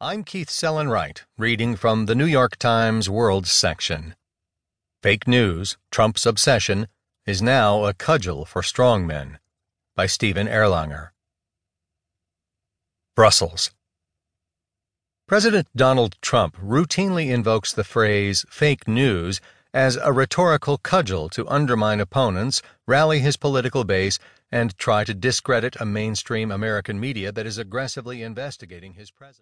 I'm Keith Sellon-Wright, reading from the New York Times World section. Fake News, Trump's Obsession, is now a cudgel for strongmen by Steven Erlanger. Brussels. President Donald Trump routinely invokes the phrase fake news as a rhetorical cudgel to undermine opponents, rally his political base, and try to discredit a mainstream American media that is aggressively investigating his presidency.